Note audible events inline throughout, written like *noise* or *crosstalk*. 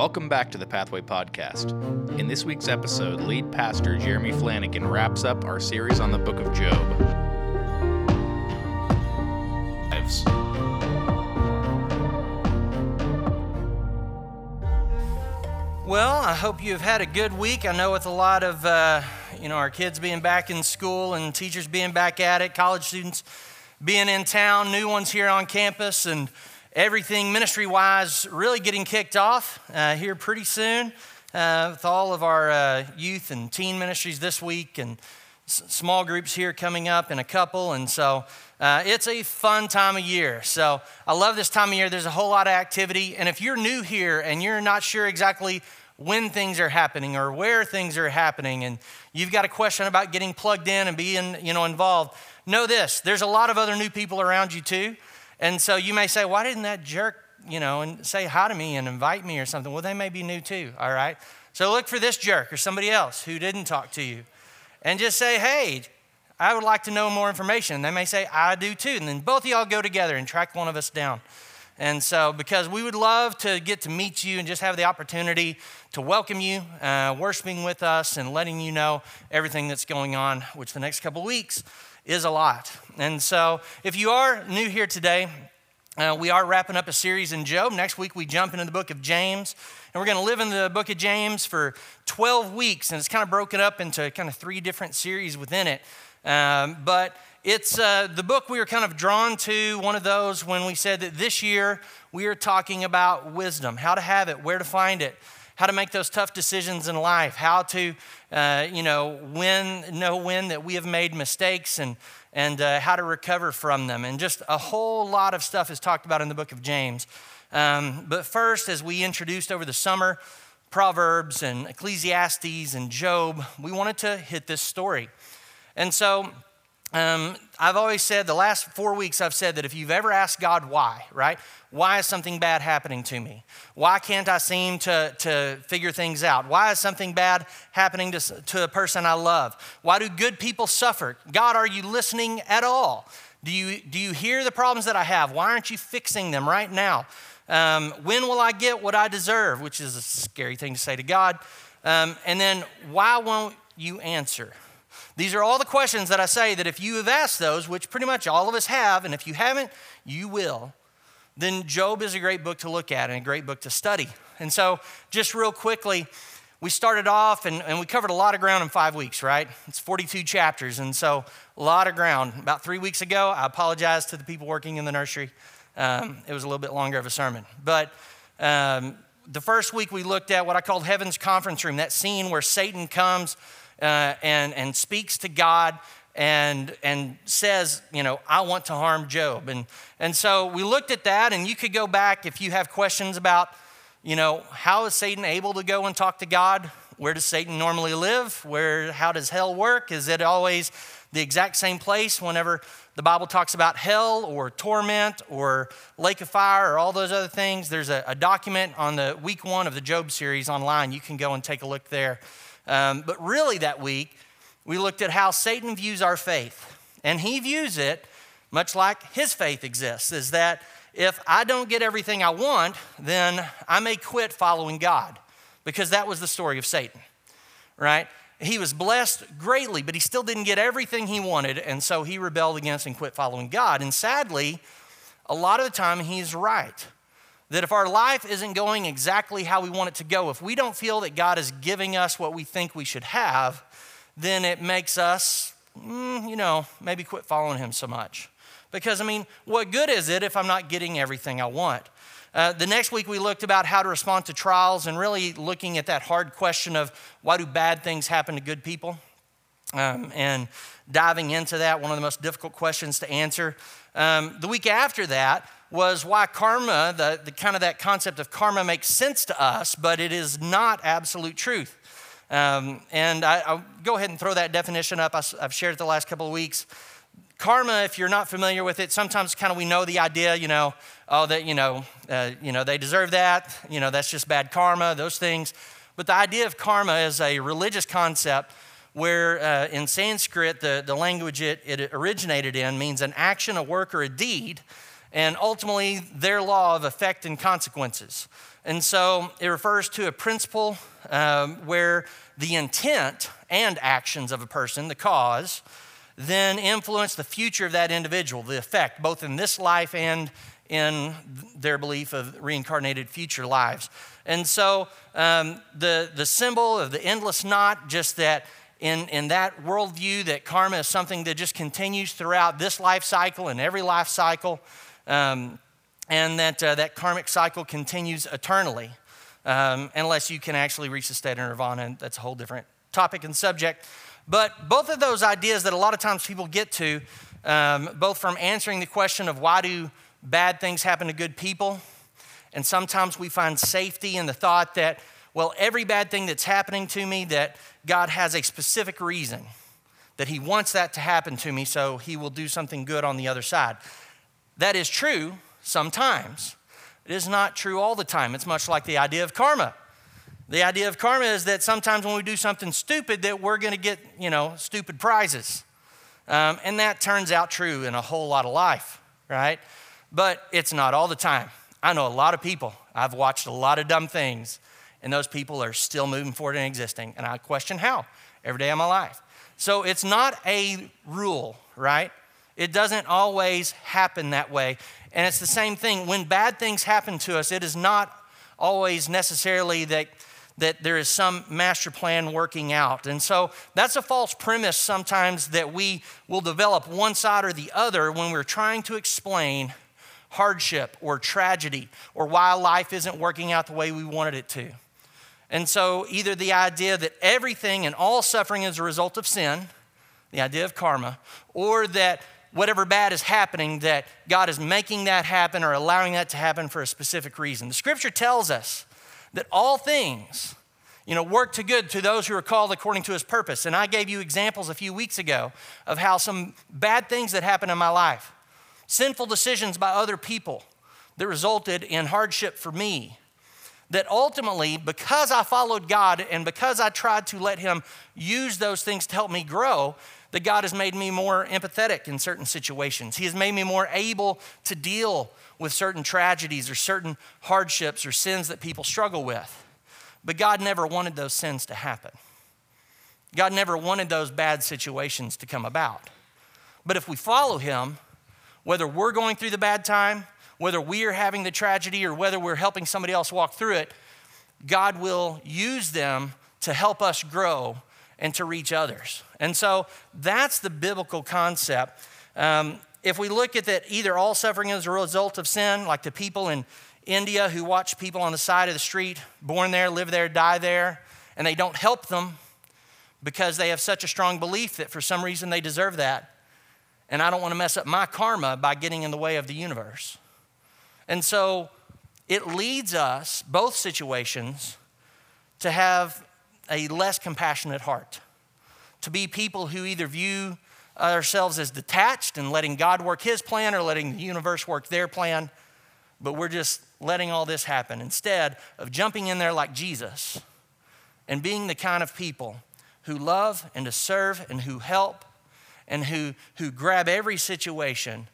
Welcome back to the Pathway Podcast. In this week's episode, lead pastor Jeremy Flanagan wraps up our series on the book of Job. Lives. Well, I hope you've had a good week. I know with a lot of, uh, you know, our kids being back in school and teachers being back at it, college students being in town, new ones here on campus, and everything ministry wise really getting kicked off uh, here pretty soon uh, with all of our uh, youth and teen ministries this week and s- small groups here coming up in a couple. And so uh, it's a fun time of year. So I love this time of year. There's a whole lot of activity. And if you're new here and you're not sure exactly when things are happening or where things are happening and you've got a question about getting plugged in and being you know involved know this there's a lot of other new people around you too and so you may say why didn't that jerk you know and say hi to me and invite me or something? Well they may be new too all right? So look for this jerk or somebody else who didn't talk to you and just say hey i would like to know more information. And they may say i do too. And then both of y'all go together and track one of us down. And so, because we would love to get to meet you and just have the opportunity to welcome you, uh, worshiping with us, and letting you know everything that's going on, which the next couple weeks is a lot. And so, if you are new here today, uh, we are wrapping up a series in Job. Next week, we jump into the book of James. And we're going to live in the book of James for 12 weeks. And it's kind of broken up into kind of three different series within it. Um, but it's uh, the book we were kind of drawn to, one of those when we said that this year we are talking about wisdom, how to have it, where to find it, how to make those tough decisions in life, how to, uh, you know, when, know when that we have made mistakes and, and uh, how to recover from them. And just a whole lot of stuff is talked about in the book of James. Um, but first, as we introduced over the summer, Proverbs and Ecclesiastes and Job, we wanted to hit this story. And so um, I've always said, the last four weeks, I've said that if you've ever asked God why, right? Why is something bad happening to me? Why can't I seem to, to figure things out? Why is something bad happening to, to a person I love? Why do good people suffer? God, are you listening at all? Do you, do you hear the problems that I have? Why aren't you fixing them right now? Um, when will I get what I deserve? Which is a scary thing to say to God. Um, and then, why won't you answer? These are all the questions that I say that if you have asked those, which pretty much all of us have, and if you haven't, you will, then Job is a great book to look at and a great book to study. And so, just real quickly, we started off and, and we covered a lot of ground in five weeks, right? It's 42 chapters, and so a lot of ground. About three weeks ago, I apologize to the people working in the nursery. Um, it was a little bit longer of a sermon. But um, the first week, we looked at what I called Heaven's Conference Room, that scene where Satan comes uh, and, and speaks to God and, and says, you know, I want to harm Job. And, and so we looked at that, and you could go back if you have questions about, you know, how is Satan able to go and talk to God? Where does Satan normally live? Where, how does hell work? Is it always the exact same place whenever the Bible talks about hell or torment or lake of fire or all those other things? There's a, a document on the week one of the Job series online. You can go and take a look there. Um, but really, that week, we looked at how Satan views our faith. And he views it much like his faith exists is that if I don't get everything I want, then I may quit following God because that was the story of Satan, right? He was blessed greatly, but he still didn't get everything he wanted, and so he rebelled against and quit following God. And sadly, a lot of the time, he's right that if our life isn't going exactly how we want it to go, if we don't feel that God is giving us what we think we should have, then it makes us, mm, you know, maybe quit following Him so much. Because, I mean, what good is it if I'm not getting everything I want? Uh, the next week, we looked about how to respond to trials and really looking at that hard question of why do bad things happen to good people? Um, and diving into that, one of the most difficult questions to answer. Um, the week after that, was why karma, the, the kind of that concept of karma makes sense to us, but it is not absolute truth. Um, and I, will go ahead and throw that definition up. I, have shared it the last couple of weeks. Karma, if you're not familiar with it, sometimes kind of we know the idea, you know, oh, that, you know, uh, you know, they deserve that, you know, that's just bad karma, those things. But the idea of karma is a religious concept where uh, in Sanskrit, the, the language it, it originated in means an action, a work, or a deed and ultimately their law of effect and consequences. And so it refers to a principle um, where the intent and actions of a person, the cause, then influence the future of that individual, the effect, both in this life and in their belief of reincarnated future lives. And so um, the, the symbol of the endless knot, just that in, in that worldview, that karma is something that just continues throughout this life cycle and every life cycle, um, and that uh, that karmic cycle continues eternally, um, unless you can actually reach the state of nirvana, and that's a whole different topic and subject. But both of those ideas that a lot of times people get to, um, both from answering the question of why do bad things happen to good people, and sometimes we find safety in the thought that, well, every bad thing that's happening to me, that God has a specific reason, that He wants that to happen to me, so He will do something good on the other side. That is true sometimes. It is not true all the time. It's much like the idea of karma. The idea of karma is that sometimes when we do something stupid, that we're going to get, you know, stupid prizes. Um, and that turns out true in a whole lot of life, right? But it's not all the time. I know a lot of people. I've watched a lot of dumb things, and those people are still moving forward and existing. And I question how every day of my life. So it's not a rule, right? It doesn't always happen that way. And it's the same thing. When bad things happen to us, it is not always necessarily that that there is some master plan working out. And so that's a false premise sometimes that we will develop one side or the other when we're trying to explain hardship or tragedy or why life isn't working out the way we wanted it to. And so, either the idea that everything and all suffering is a result of sin, the idea of karma, or that whatever bad is happening, that God is making that happen or allowing that to happen for a specific reason. The scripture tells us that all things, you know, work to good to those who are called according to his purpose. And I gave you examples a few weeks ago of how some bad things that happened in my life, sinful decisions by other people that resulted in hardship for me, that ultimately, because I followed God and because I tried to let him use those things to help me grow, that God has made me more empathetic in certain situations. He has made me more able to deal with certain tragedies or certain hardships or sins that people struggle with. But God never wanted those sins to happen. God never wanted those bad situations to come about. But if we follow Him, whether we're going through the bad time, whether we are having the tragedy, or whether we're helping somebody else walk through it, God will use them to help us grow and to reach others. And so that's the biblical concept. Um, if we look at that, either all suffering is a result of sin, like the people in India who watch people on the side of the street, born there, live there, die there, and they don't help them because they have such a strong belief that for some reason they deserve that. And I don't want to mess up my karma by getting in the way of the universe. And so it leads us, both situations, to have a less compassionate heart, to be people who either view ourselves as detached and letting God work His plan or letting the universe work their plan, but we're just letting all this happen. Instead of jumping in there like Jesus and being the kind of people who love and to serve and who help and who, who grab every situation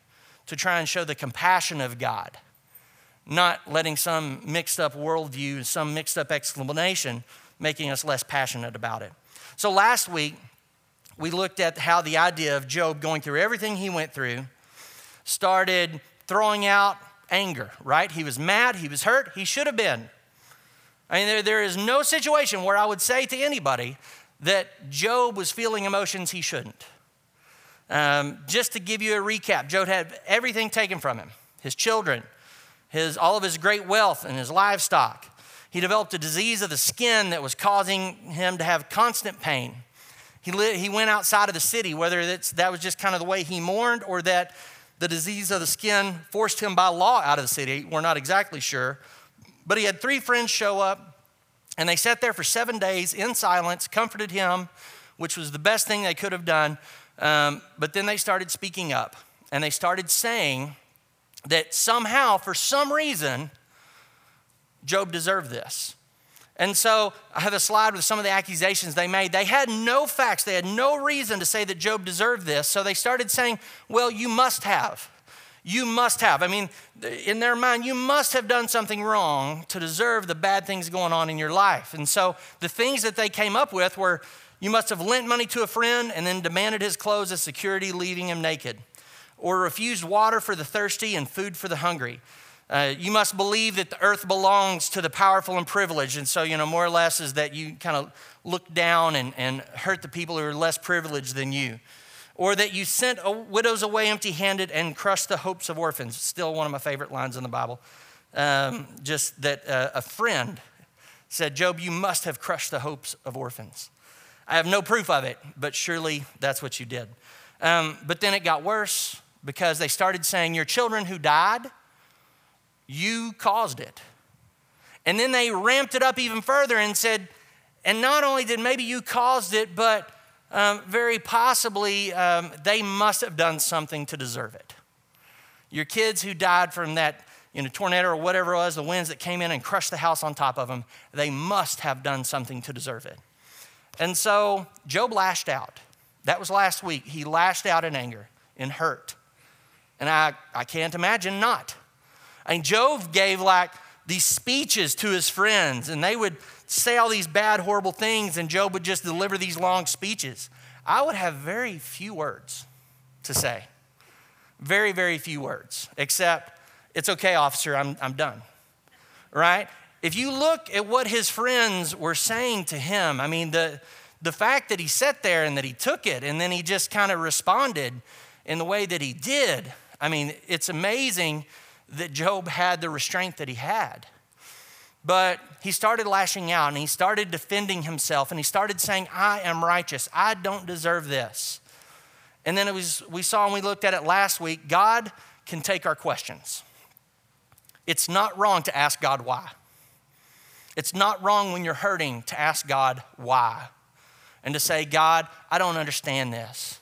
to try and show the compassion of God, not letting some mixed up worldview, some mixed up explanation making us less passionate about it. So last week, we looked at how the idea of Job going through everything he went through started throwing out anger, right? He was mad, he was hurt, he should have been. I mean, there, there is no situation where I would say to anybody that Job was feeling emotions he shouldn't. Um, just to give you a recap, Job had everything taken from him his children, his, all of his great wealth, and his livestock. He developed a disease of the skin that was causing him to have constant pain. He, he went outside of the city, whether that was just kind of the way he mourned or that the disease of the skin forced him by law out of the city. We're not exactly sure. But he had three friends show up, and they sat there for seven days in silence, comforted him, which was the best thing they could have done. Um, but then they started speaking up, and they started saying that somehow, for some reason, Job deserved this. And so I have a slide with some of the accusations they made. They had no facts, they had no reason to say that Job deserved this. So they started saying, Well, you must have. You must have. I mean, in their mind, you must have done something wrong to deserve the bad things going on in your life. And so the things that they came up with were you must have lent money to a friend and then demanded his clothes as security, leaving him naked, or refused water for the thirsty and food for the hungry. Uh, you must believe that the earth belongs to the powerful and privileged. And so, you know, more or less is that you kind of look down and, and hurt the people who are less privileged than you or that you sent widows away empty handed and crushed the hopes of orphans. Still one of my favorite lines in the Bible. Um, just that uh, a friend said, Job, you must have crushed the hopes of orphans. I have no proof of it, but surely that's what you did. Um, but then it got worse because they started saying, Your children who died, you caused it. And then they ramped it up even further and said, And not only did maybe you caused it, but um, very possibly um, they must have done something to deserve it. Your kids who died from that you know, tornado or whatever it was, the winds that came in and crushed the house on top of them, they must have done something to deserve it. And so Job lashed out. That was last week. He lashed out in anger, in hurt. And I, I can't imagine not. Mean, Job gave like these speeches to his friends, and they would say all these bad, horrible things, and Job would just deliver these long speeches. I would have very few words to say. Very, very few words, except, it's okay, officer, I'm, I'm done. Right? If you look at what his friends were saying to him, I mean, the, the fact that he sat there and that he took it and then he just kind of responded in the way that he did, I mean, it's amazing that Job had the restraint that he had. But he started lashing out and he started defending himself and he started saying, I am righteous. I don't deserve this. And then it was, we saw and we looked at it last week God can take our questions. It's not wrong to ask God why. It's not wrong when you're hurting to ask God why and to say, God, I don't understand this.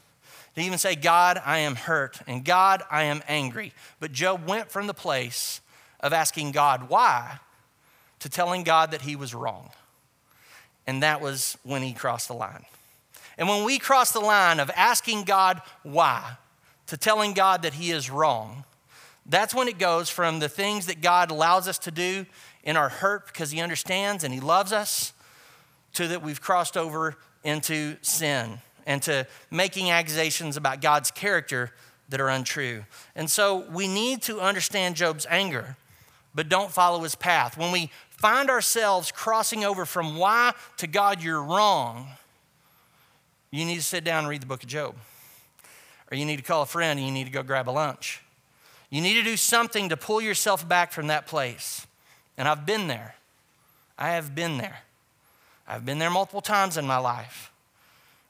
To even say, God, I am hurt and God, I am angry. But Job went from the place of asking God why to telling God that he was wrong. And that was when he crossed the line. And when we cross the line of asking God why to telling God that he is wrong, that's when it goes from the things that God allows us to do in our hurt because he understands and he loves us to that we've crossed over into sin and to making accusations about God's character that are untrue. And so we need to understand Job's anger, but don't follow his path. When we find ourselves crossing over from why to God, you're wrong, you need to sit down and read the book of Job. Or you need to call a friend and you need to go grab a lunch. You need to do something to pull yourself back from that place. And I've been there. I have been there. I've been there multiple times in my life,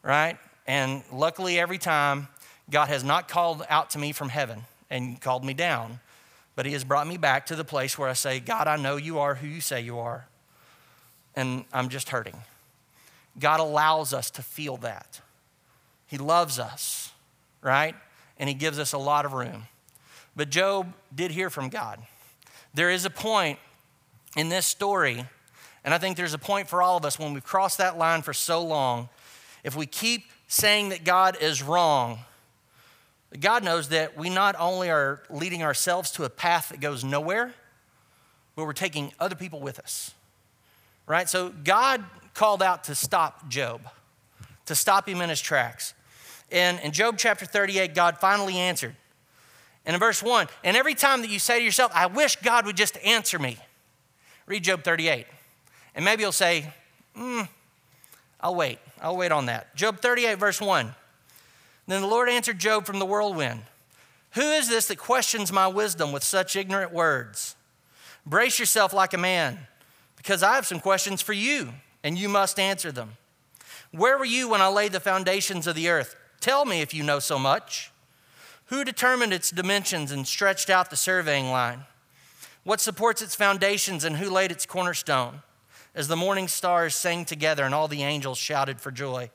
right? And luckily, every time, God has not called out to me from heaven and called me down. But He has brought me back to the place where I say, God, I know you are who you say you are, and I'm just hurting. God allows us to feel that. He loves us, right? And He gives us a lot of room. But Job did hear from God. There is a point in this story, and I think there's a point for all of us when we've crossed that line for so long. If we keep saying that God is wrong, God knows that we not only are leading ourselves to a path that goes nowhere, but we're taking other people with us. Right? So God called out to stop Job, to stop him in his tracks. And in Job chapter 38, God finally answered. And in verse 1, and every time that you say to yourself, I wish God would just answer me, read Job 38. And maybe you'll say, hmm, I'll wait. I'll wait on that. Job 38, verse 1. Then the Lord answered Job from the whirlwind Who is this that questions my wisdom with such ignorant words? Brace yourself like a man, because I have some questions for you, and you must answer them. Where were you when I laid the foundations of the earth? Tell me if you know so much. Who determined its dimensions and stretched out the surveying line? What supports its foundations and who laid its cornerstone? As the morning stars sang together and all the angels shouted for joy.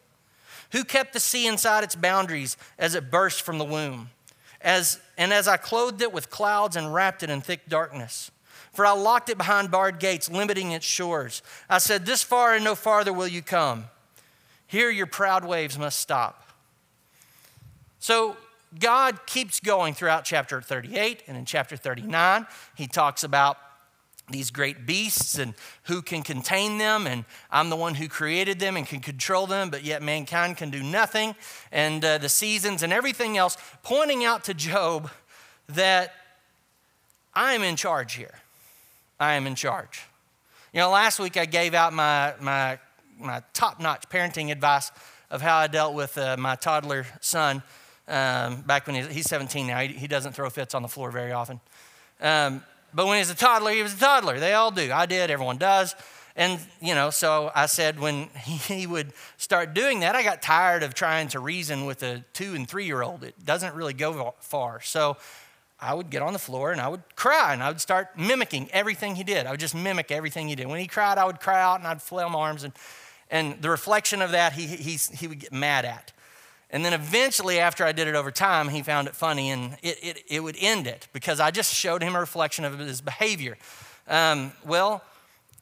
Who kept the sea inside its boundaries as it burst from the womb? As, and as I clothed it with clouds and wrapped it in thick darkness. For I locked it behind barred gates, limiting its shores. I said, This far and no farther will you come. Here your proud waves must stop. So God keeps going throughout chapter 38, and in chapter 39, he talks about these great beasts and who can contain them, and I'm the one who created them and can control them, but yet mankind can do nothing, and uh, the seasons and everything else, pointing out to Job that I am in charge here. I am in charge. You know, last week I gave out my, my, my top notch parenting advice of how I dealt with uh, my toddler son um, back when he's, he's 17 now. He, he, doesn't throw fits on the floor very often. Um, but when he was a toddler, he was a toddler. They all do. I did, everyone does. And, you know, so I said when *laughs* he would start doing that, I got tired of trying to reason with a two and three year old. It doesn't really go far. So I would get on the floor and I would cry and I would start mimicking everything he did. I would just mimic everything he did. When he cried, I would cry out and I'd flail my arms. And, and the reflection of that, he, he, he would get mad at. And then eventually, after I did it over time, he found it funny and it, it, it would end it because I just showed him a reflection of his behavior. Um, well,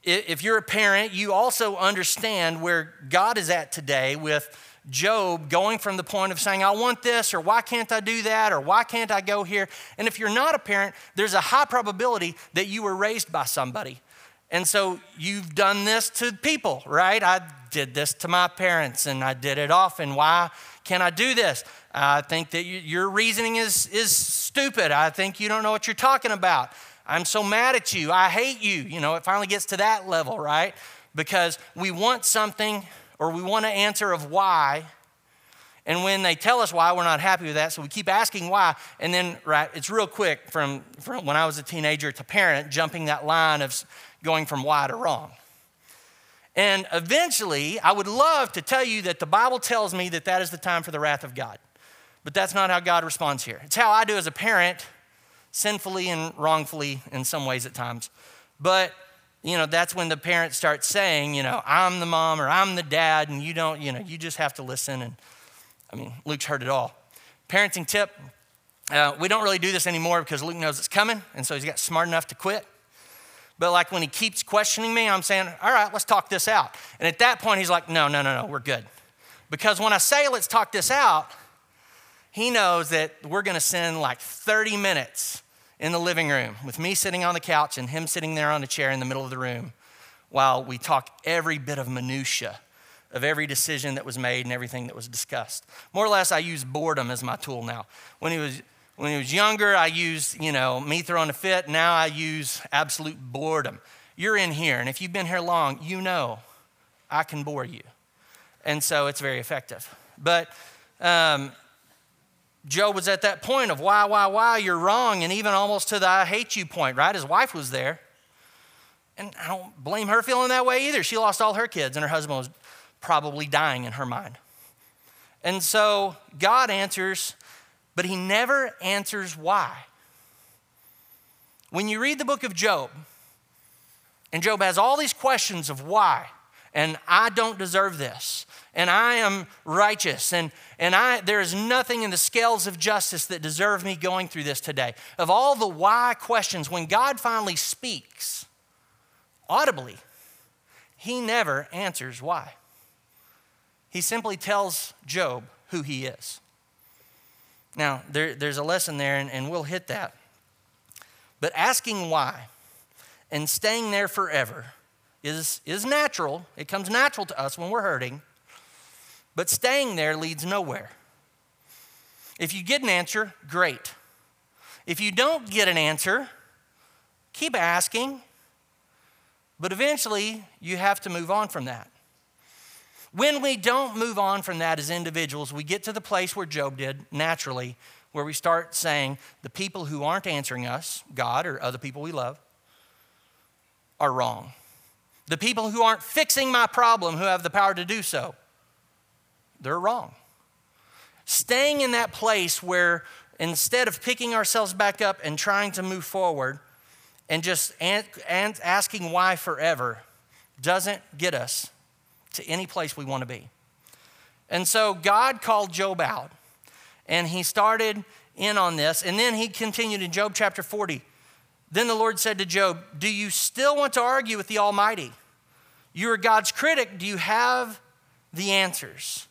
if you're a parent, you also understand where God is at today with Job going from the point of saying, I want this, or why can't I do that, or why can't I go here? And if you're not a parent, there's a high probability that you were raised by somebody. And so you've done this to people, right? I did this to my parents and I did it often. Why can I do this? I think that you, your reasoning is, is stupid. I think you don't know what you're talking about. I'm so mad at you. I hate you. You know, it finally gets to that level, right? Because we want something or we want an answer of why. And when they tell us why, we're not happy with that. So we keep asking why. And then, right, it's real quick from, from when I was a teenager to parent, jumping that line of going from why to wrong. And eventually, I would love to tell you that the Bible tells me that that is the time for the wrath of God. But that's not how God responds here. It's how I do as a parent, sinfully and wrongfully in some ways at times. But, you know, that's when the parent starts saying, you know, I'm the mom or I'm the dad, and you don't, you know, you just have to listen. And I mean, Luke's heard it all. Parenting tip uh, we don't really do this anymore because Luke knows it's coming, and so he's got smart enough to quit. But like when he keeps questioning me, I'm saying, all right, let's talk this out. And at that point, he's like, no, no, no, no, we're good. Because when I say let's talk this out, he knows that we're going to spend like 30 minutes in the living room with me sitting on the couch and him sitting there on a chair in the middle of the room while we talk every bit of minutia of every decision that was made and everything that was discussed. More or less, I use boredom as my tool now. When he was when he was younger, I used, you know, me throwing a fit. Now I use absolute boredom. You're in here, and if you've been here long, you know I can bore you. And so it's very effective. But um, Job was at that point of why, why, why, you're wrong, and even almost to the I hate you point, right? His wife was there. And I don't blame her feeling that way either. She lost all her kids, and her husband was probably dying in her mind. And so God answers but he never answers why. When you read the book of Job, and Job has all these questions of why, and I don't deserve this, and I am righteous, and, and I, there is nothing in the scales of justice that deserve me going through this today. Of all the why questions, when God finally speaks audibly, he never answers why. He simply tells Job who he is. Now, there, there's a lesson there, and, and we'll hit that. But asking why and staying there forever is, is natural. It comes natural to us when we're hurting. But staying there leads nowhere. If you get an answer, great. If you don't get an answer, keep asking. But eventually, you have to move on from that. When we don't move on from that as individuals, we get to the place where Job did naturally, where we start saying the people who aren't answering us, God or other people we love, are wrong. The people who aren't fixing my problem, who have the power to do so, they're wrong. Staying in that place where instead of picking ourselves back up and trying to move forward and just asking why forever doesn't get us to any place we want to be. And so God called Job out, and he started in on this. And then he continued in Job chapter 40. Then the Lord said to Job, Do you still want to argue with the Almighty? You are God's critic. Do you have the answers?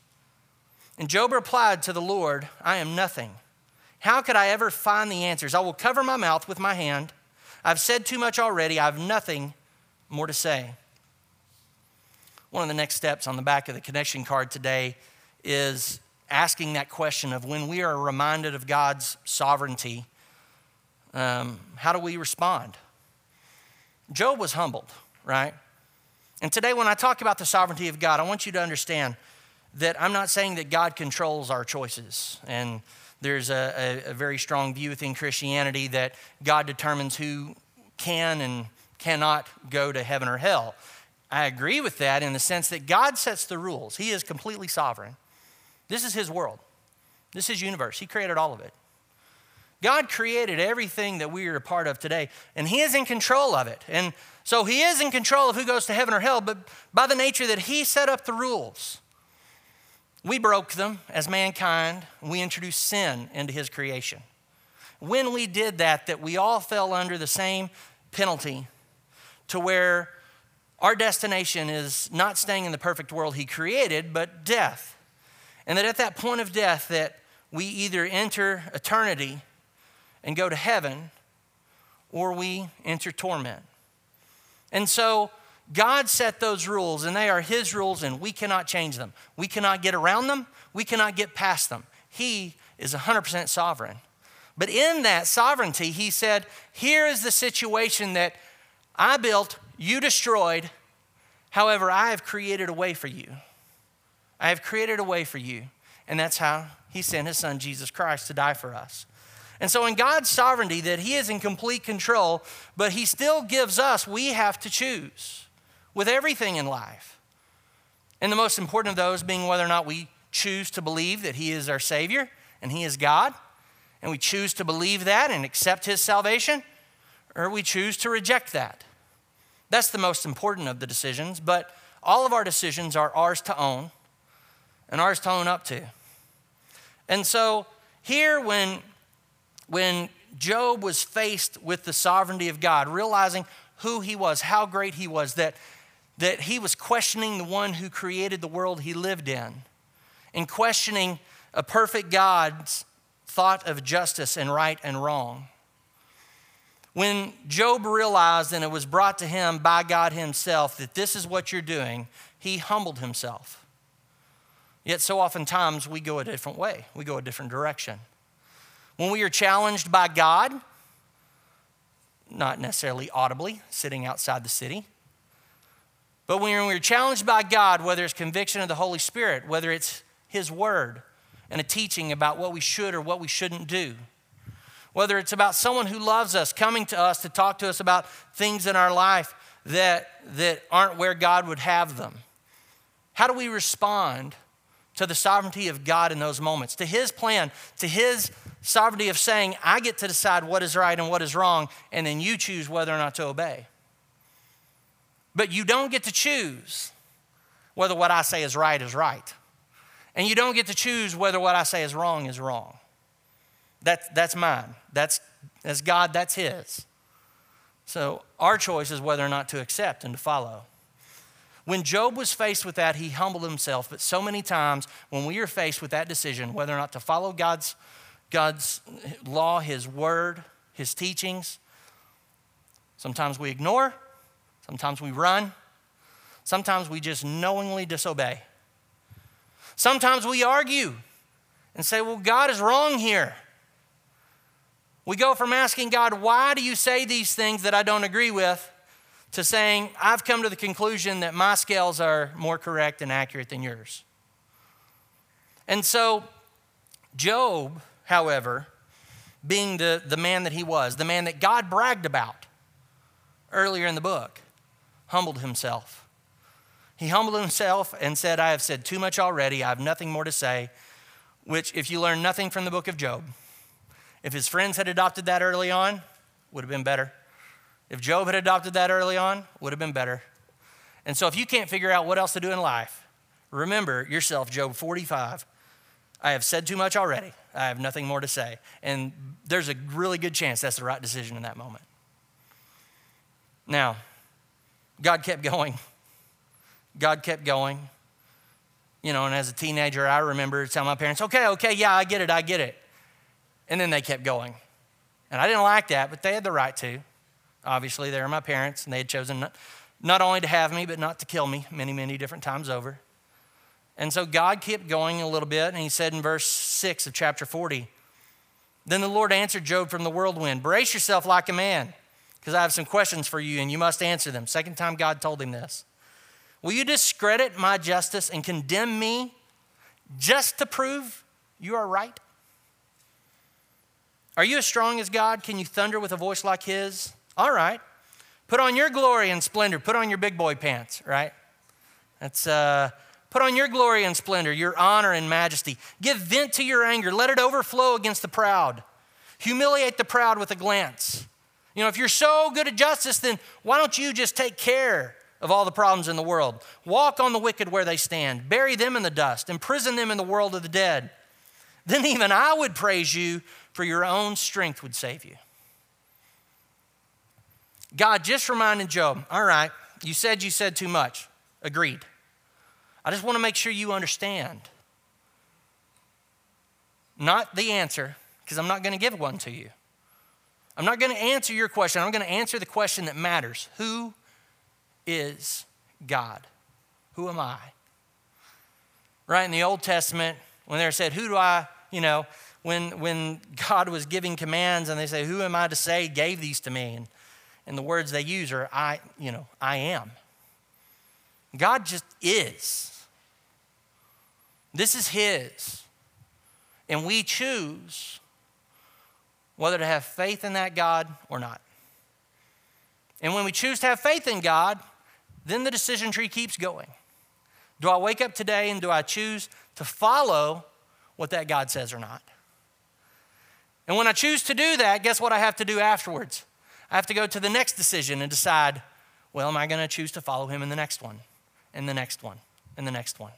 And Job replied to the Lord, I am nothing. How could I ever find the answers? I will cover my mouth with my hand. I've said too much already. I have nothing more to say. One of the next steps on the back of the connection card today is asking that question of when we are reminded of God's sovereignty, um, how do we respond? Job was humbled, right? And today, when I talk about the sovereignty of God, I want you to understand that I'm not saying that God controls our choices. And there's a, a, a very strong view within Christianity that God determines who can and cannot go to heaven or hell. I agree with that in the sense that God sets the rules, He is completely sovereign. This is His world, this is his universe. He created all of it. God created everything that we are a part of today, and He is in control of it. And so He is in control of who goes to heaven or hell, but by the nature that He set up the rules, we broke them as mankind. We introduced sin into His creation. When we did that, that we all fell under the same penalty to where our destination is not staying in the perfect world He created, but death. And that at that point of death, that we either enter eternity and go to heaven, or we enter torment. And so God set those rules, and they are His rules, and we cannot change them. We cannot get around them, we cannot get past them. He is 100% sovereign. But in that sovereignty, He said, Here is the situation that I built, you destroyed. However, I have created a way for you. I have created a way for you. And that's how He sent His Son, Jesus Christ, to die for us. And so, in God's sovereignty, that He is in complete control, but He still gives us, we have to choose with everything in life. And the most important of those being whether or not we choose to believe that He is our Savior and He is God, and we choose to believe that and accept His salvation, or we choose to reject that. That's the most important of the decisions, but all of our decisions are ours to own and ours to own up to. And so, here, when when Job was faced with the sovereignty of God, realizing who he was, how great he was, that, that he was questioning the one who created the world he lived in, and questioning a perfect God's thought of justice and right and wrong. When Job realized, and it was brought to him by God himself, that this is what you're doing, he humbled himself. Yet, so oftentimes, we go a different way, we go a different direction. When we are challenged by God, not necessarily audibly, sitting outside the city, but when we're challenged by God, whether it's conviction of the Holy Spirit, whether it's His Word and a teaching about what we should or what we shouldn't do, whether it's about someone who loves us coming to us to talk to us about things in our life that, that aren't where God would have them, how do we respond to the sovereignty of God in those moments, to His plan, to His sovereignty of saying, I get to decide what is right and what is wrong, and then you choose whether or not to obey. But you don't get to choose whether what I say is right is right. And you don't get to choose whether what I say is wrong is wrong. That, that's mine. That's, that's God, that's His. So our choice is whether or not to accept and to follow. When Job was faced with that, he humbled himself. But so many times, when we are faced with that decision, whether or not to follow God's God's law, His word, His teachings. Sometimes we ignore, sometimes we run, sometimes we just knowingly disobey. Sometimes we argue and say, Well, God is wrong here. We go from asking God, Why do you say these things that I don't agree with? to saying, I've come to the conclusion that my scales are more correct and accurate than yours. And so, Job however, being the, the man that he was, the man that God bragged about earlier in the book, humbled himself. He humbled himself and said, I have said too much already. I have nothing more to say. Which, if you learn nothing from the book of Job, if his friends had adopted that early on, would have been better. If Job had adopted that early on, would have been better. And so, if you can't figure out what else to do in life, remember yourself, Job 45. I have said too much already. I have nothing more to say. And there's a really good chance that's the right decision in that moment. Now, God kept going. God kept going. You know, and as a teenager, I remember telling my parents, okay, okay, yeah, I get it, I get it. And then they kept going. And I didn't like that, but they had the right to. Obviously, they were my parents, and they had chosen not, not only to have me, but not to kill me many, many different times over. And so God kept going a little bit, and he said in verse 6 of chapter 40 Then the Lord answered Job from the whirlwind Brace yourself like a man, because I have some questions for you, and you must answer them. Second time God told him this. Will you discredit my justice and condemn me just to prove you are right? Are you as strong as God? Can you thunder with a voice like his? All right. Put on your glory and splendor. Put on your big boy pants, right? That's uh put on your glory and splendor, your honor and majesty. Give vent to your anger. Let it overflow against the proud. Humiliate the proud with a glance. You know, if you're so good at justice, then why don't you just take care of all the problems in the world? Walk on the wicked where they stand, bury them in the dust, imprison them in the world of the dead. Then even I would praise you, for your own strength would save you. God just reminded Job, all right, you said you said too much. Agreed. I just want to make sure you understand. Not the answer, because I'm not going to give one to you. I'm not going to answer your question. I'm going to answer the question that matters Who is God? Who am I? Right in the Old Testament, when they're said, Who do I, you know, when, when God was giving commands and they say, Who am I to say gave these to me? And and the words they use are I, you know, I am. God just is. This is His. And we choose whether to have faith in that God or not. And when we choose to have faith in God, then the decision tree keeps going. Do I wake up today and do I choose to follow what that God says or not? And when I choose to do that, guess what I have to do afterwards? I have to go to the next decision and decide well, am I going to choose to follow him in the next one, and the next one, and the next one?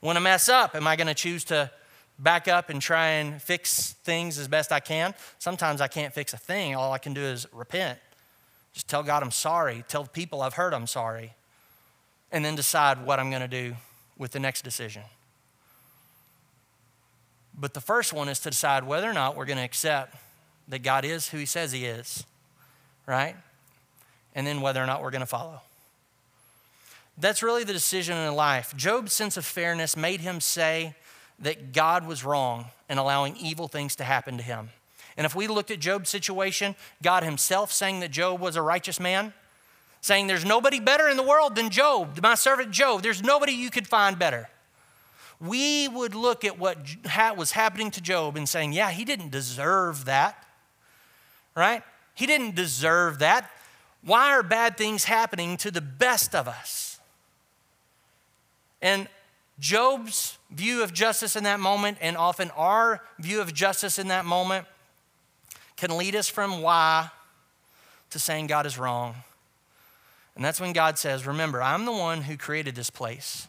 When I mess up, am I going to choose to back up and try and fix things as best I can? Sometimes I can't fix a thing. All I can do is repent. Just tell God I'm sorry. Tell people I've hurt I'm sorry. And then decide what I'm going to do with the next decision. But the first one is to decide whether or not we're going to accept that God is who He says He is right? And then whether or not we're going to follow. That's really the decision in life. Job's sense of fairness made him say that God was wrong in allowing evil things to happen to him. And if we looked at Job's situation, God himself saying that Job was a righteous man, saying there's nobody better in the world than Job, my servant Job, there's nobody you could find better. We would look at what was happening to Job and saying, yeah, he didn't deserve that, right? He didn't deserve that. Why are bad things happening to the best of us? And Job's view of justice in that moment, and often our view of justice in that moment, can lead us from why to saying God is wrong. And that's when God says, Remember, I'm the one who created this place.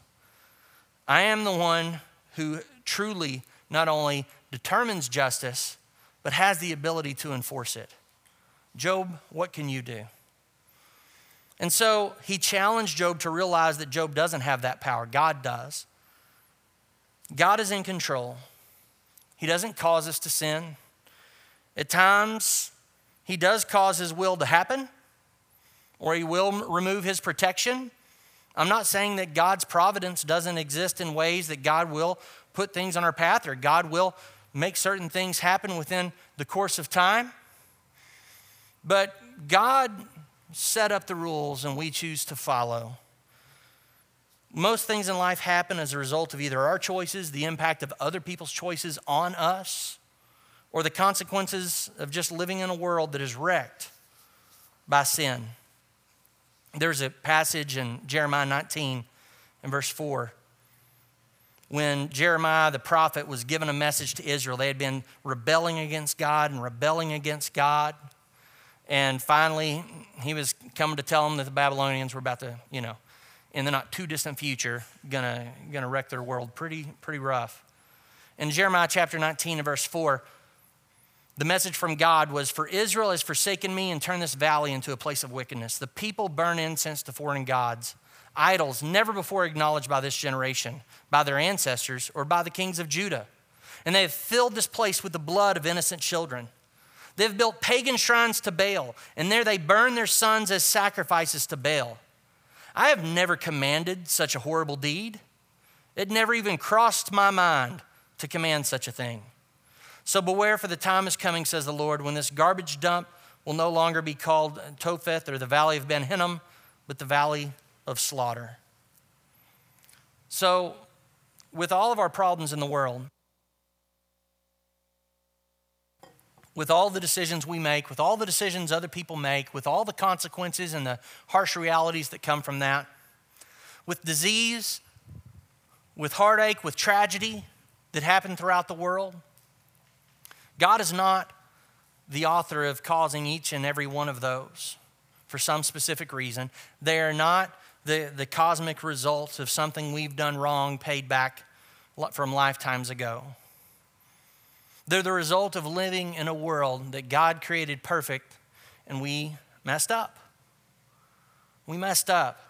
I am the one who truly not only determines justice, but has the ability to enforce it. Job, what can you do? And so he challenged Job to realize that Job doesn't have that power, God does. God is in control. He doesn't cause us to sin. At times, He does cause His will to happen, or He will remove His protection. I'm not saying that God's providence doesn't exist in ways that God will put things on our path or God will make certain things happen within the course of time. But God set up the rules and we choose to follow. Most things in life happen as a result of either our choices, the impact of other people's choices on us, or the consequences of just living in a world that is wrecked by sin. There's a passage in Jeremiah 19 and verse 4 when Jeremiah the prophet was given a message to Israel. They had been rebelling against God and rebelling against God. And finally, he was coming to tell them that the Babylonians were about to, you know, in the not too distant future, gonna, gonna wreck their world pretty, pretty rough. In Jeremiah chapter 19 and verse 4, the message from God was For Israel has forsaken me and turned this valley into a place of wickedness. The people burn incense to foreign gods, idols never before acknowledged by this generation, by their ancestors, or by the kings of Judah. and they have filled this place with the blood of innocent children. They've built pagan shrines to Baal, and there they burn their sons as sacrifices to Baal. I have never commanded such a horrible deed. It never even crossed my mind to command such a thing. So beware, for the time is coming, says the Lord, when this garbage dump will no longer be called Topheth or the valley of Ben Hinnom, but the valley of slaughter. So, with all of our problems in the world, with all the decisions we make, with all the decisions other people make, with all the consequences and the harsh realities that come from that, with disease, with heartache, with tragedy that happen throughout the world, God is not the author of causing each and every one of those for some specific reason. They are not the, the cosmic results of something we've done wrong paid back from lifetimes ago. They're the result of living in a world that God created perfect and we messed up. We messed up.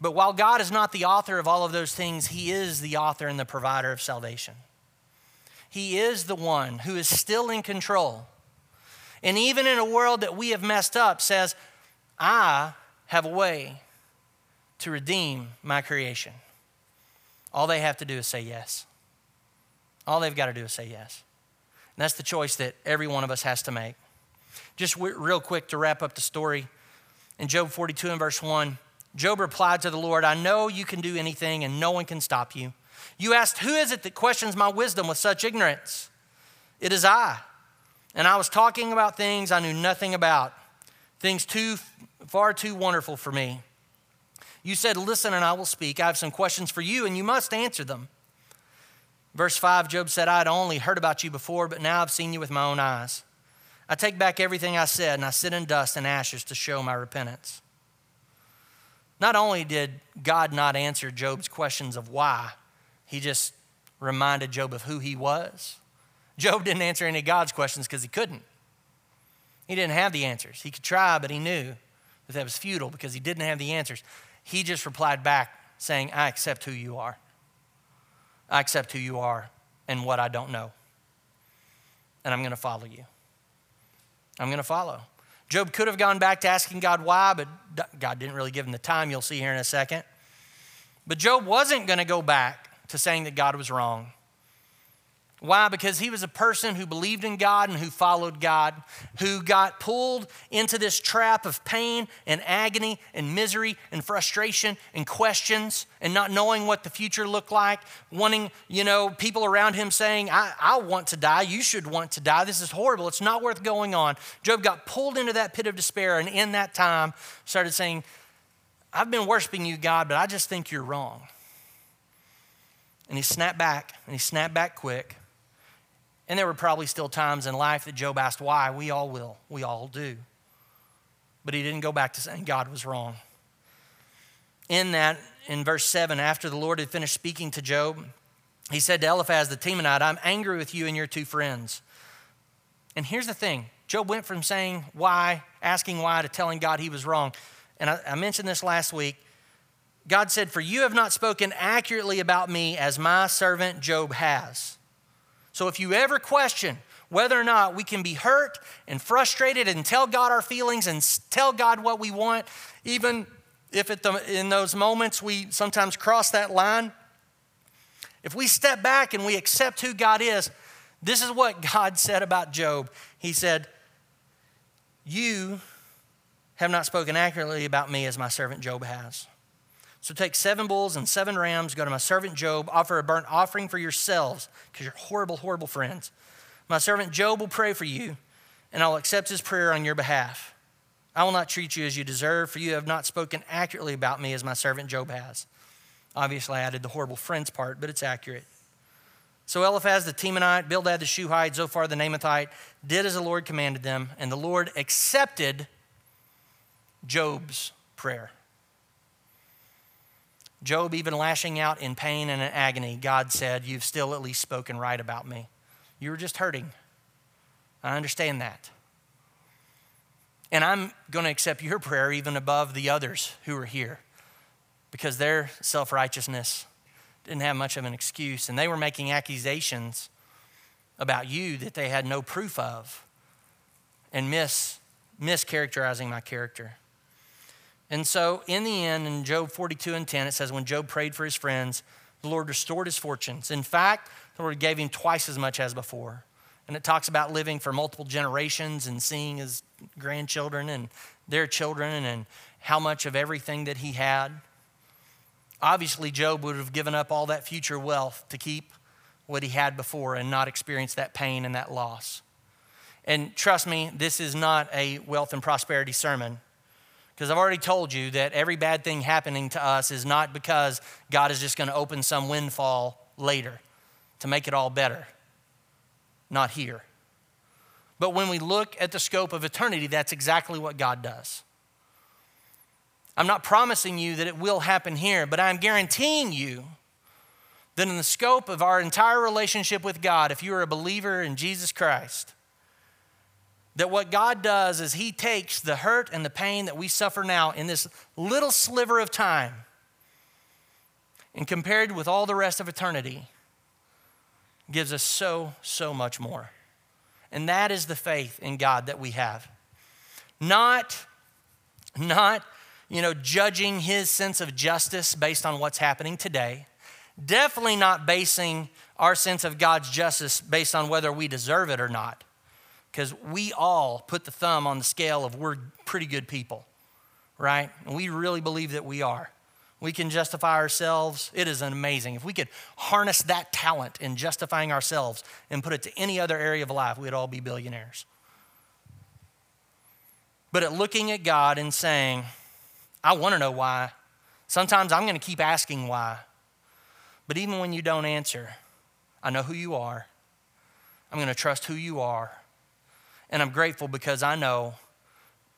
But while God is not the author of all of those things, He is the author and the provider of salvation. He is the one who is still in control. And even in a world that we have messed up, says, I have a way to redeem my creation. All they have to do is say yes. All they've got to do is say yes. And that's the choice that every one of us has to make. Just real quick to wrap up the story. In Job 42 and verse 1, Job replied to the Lord, I know you can do anything and no one can stop you. You asked, Who is it that questions my wisdom with such ignorance? It is I. And I was talking about things I knew nothing about, things too far too wonderful for me. You said, Listen, and I will speak. I have some questions for you, and you must answer them. Verse 5 Job said, I had only heard about you before, but now I've seen you with my own eyes. I take back everything I said, and I sit in dust and ashes to show my repentance. Not only did God not answer Job's questions of why, he just reminded Job of who he was. Job didn't answer any of God's questions because he couldn't. He didn't have the answers. He could try, but he knew that that was futile because he didn't have the answers. He just replied back saying, I accept who you are. I accept who you are and what I don't know. And I'm going to follow you. I'm going to follow. Job could have gone back to asking God why, but God didn't really give him the time. You'll see here in a second. But Job wasn't going to go back to saying that God was wrong. Why? Because he was a person who believed in God and who followed God, who got pulled into this trap of pain and agony and misery and frustration and questions and not knowing what the future looked like, wanting, you know, people around him saying, I, I want to die. You should want to die. This is horrible. It's not worth going on. Job got pulled into that pit of despair and in that time started saying, I've been worshiping you, God, but I just think you're wrong. And he snapped back and he snapped back quick. And there were probably still times in life that Job asked why. We all will. We all do. But he didn't go back to saying God was wrong. In that, in verse 7, after the Lord had finished speaking to Job, he said to Eliphaz the Temanite, I'm angry with you and your two friends. And here's the thing Job went from saying why, asking why, to telling God he was wrong. And I, I mentioned this last week. God said, For you have not spoken accurately about me as my servant Job has. So if you ever question whether or not we can be hurt and frustrated and tell God our feelings and tell God what we want, even if the, in those moments we sometimes cross that line, if we step back and we accept who God is, this is what God *laughs* said about Job. He said, You have not spoken accurately about me as my servant Job has. So take seven bulls and seven rams, go to my servant Job, offer a burnt offering for yourselves, because you're horrible, horrible friends. My servant Job will pray for you, and I'll accept his prayer on your behalf. I will not treat you as you deserve, for you have not spoken accurately about me as my servant Job has. Obviously, I added the horrible friends part, but it's accurate. So Eliphaz the Temanite, Bildad the Shuhite, Zophar the Naamathite did as the Lord commanded them, and the Lord accepted Job's prayer. Job, even lashing out in pain and in agony, God said, You've still at least spoken right about me. You were just hurting. I understand that. And I'm going to accept your prayer even above the others who are here because their self righteousness didn't have much of an excuse. And they were making accusations about you that they had no proof of and mis, mischaracterizing my character. And so, in the end, in Job 42 and 10, it says, When Job prayed for his friends, the Lord restored his fortunes. In fact, the Lord gave him twice as much as before. And it talks about living for multiple generations and seeing his grandchildren and their children and how much of everything that he had. Obviously, Job would have given up all that future wealth to keep what he had before and not experience that pain and that loss. And trust me, this is not a wealth and prosperity sermon. Because I've already told you that every bad thing happening to us is not because God is just going to open some windfall later to make it all better. Not here. But when we look at the scope of eternity, that's exactly what God does. I'm not promising you that it will happen here, but I'm guaranteeing you that in the scope of our entire relationship with God, if you are a believer in Jesus Christ, that what God does is He takes the hurt and the pain that we suffer now in this little sliver of time and compared with all the rest of eternity, gives us so, so much more. And that is the faith in God that we have. Not, not you know, judging his sense of justice based on what's happening today. Definitely not basing our sense of God's justice based on whether we deserve it or not. Because we all put the thumb on the scale of we're pretty good people, right? And we really believe that we are. We can justify ourselves. It is amazing. If we could harness that talent in justifying ourselves and put it to any other area of life, we'd all be billionaires. But at looking at God and saying, I want to know why. Sometimes I'm going to keep asking why. But even when you don't answer, I know who you are. I'm going to trust who you are. And I'm grateful because I know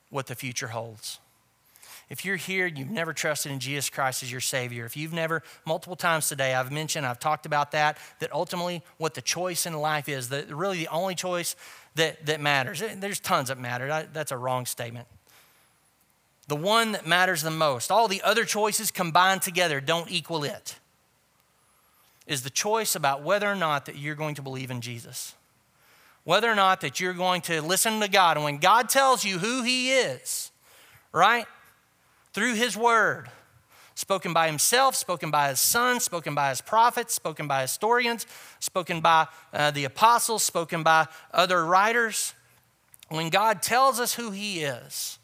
what the future holds. If you're here, you've never trusted in Jesus Christ as your Savior. If you've never, multiple times today, I've mentioned, I've talked about that, that ultimately what the choice in life is, that really the only choice that, that matters. Eh, there's tons that matter. That's a wrong statement the one that matters the most, all the other choices combined together don't equal it, is the choice about whether or not that you're going to believe in Jesus. Whether or not that you're going to listen to God. And when God tells you who He is, right? Through His Word, spoken by Himself, spoken by His Son, spoken by His prophets, spoken by historians, spoken by uh, the apostles, spoken by other writers. When God tells us who He is,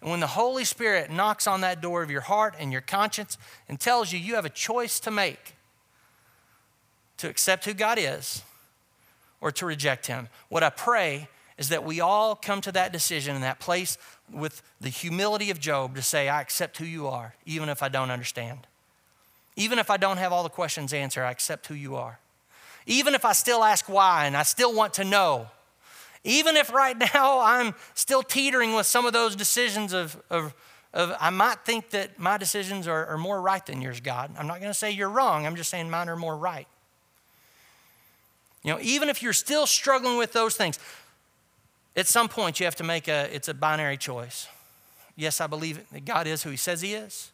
and when the Holy Spirit knocks on that door of your heart and your conscience and tells you you have a choice to make to accept who God is or to reject Him, what I pray is that we all come to that decision in that place with the humility of Job to say, I accept who you are, even if I don't understand. Even if I don't have all the questions answered, I accept who you are. Even if I still ask why and I still want to know, even if right *laughs* now I'm still teetering with some of those decisions of, of, of I might think that my decisions are, are more right than yours, God. I'm not going to say you're wrong, I'm just saying mine are more right. You know, even if you're still struggling with those things, at some point you have to make a it's a binary choice. Yes, I believe that God is who he says he is.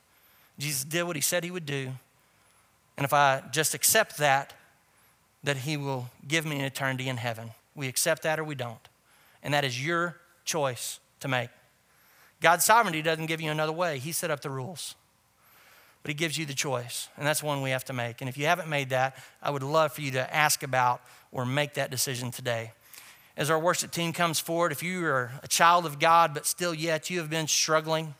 Jesus did what he said he would do. And if I just accept that, that he will give me an eternity in heaven. We accept that or we don't. And that is your choice to make. God's sovereignty doesn't give you another way, He set up the rules. But He gives you the choice, and that's one we have to make. And if you haven't made that, I would love for you to ask about or make that decision today. As our worship team comes forward, if you are a child of God, but still yet you have been struggling,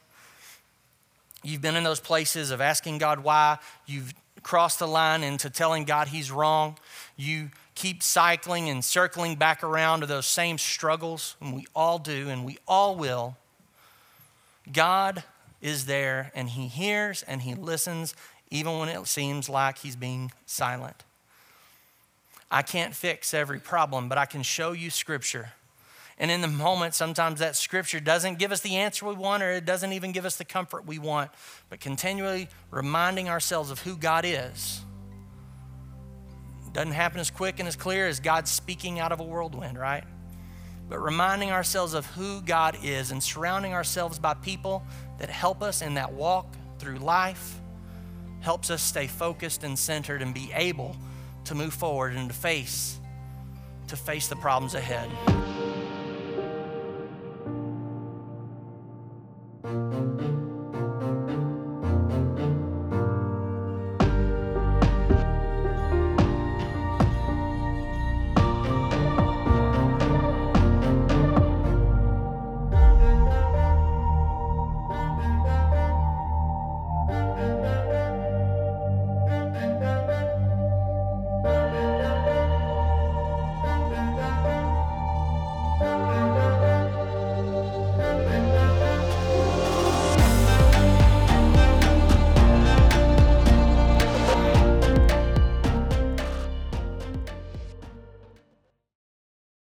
you've been in those places of asking God why, you've crossed the line into telling God He's wrong, you keep cycling and circling back around to those same struggles, and we all do, and we all will, God is there and He hears and He listens even when it seems like He's being silent. I can't fix every problem, but I can show you Scripture. And in the moment, sometimes that Scripture doesn't give us the answer we want or it doesn't even give us the comfort we want, but continually reminding ourselves of who God is doesn't happen as quick and as clear as God speaking out of a whirlwind, right? But reminding ourselves of who God is and surrounding ourselves by people that help us in that walk through life helps us stay focused and centered and be able to move forward and to face to face the problems ahead.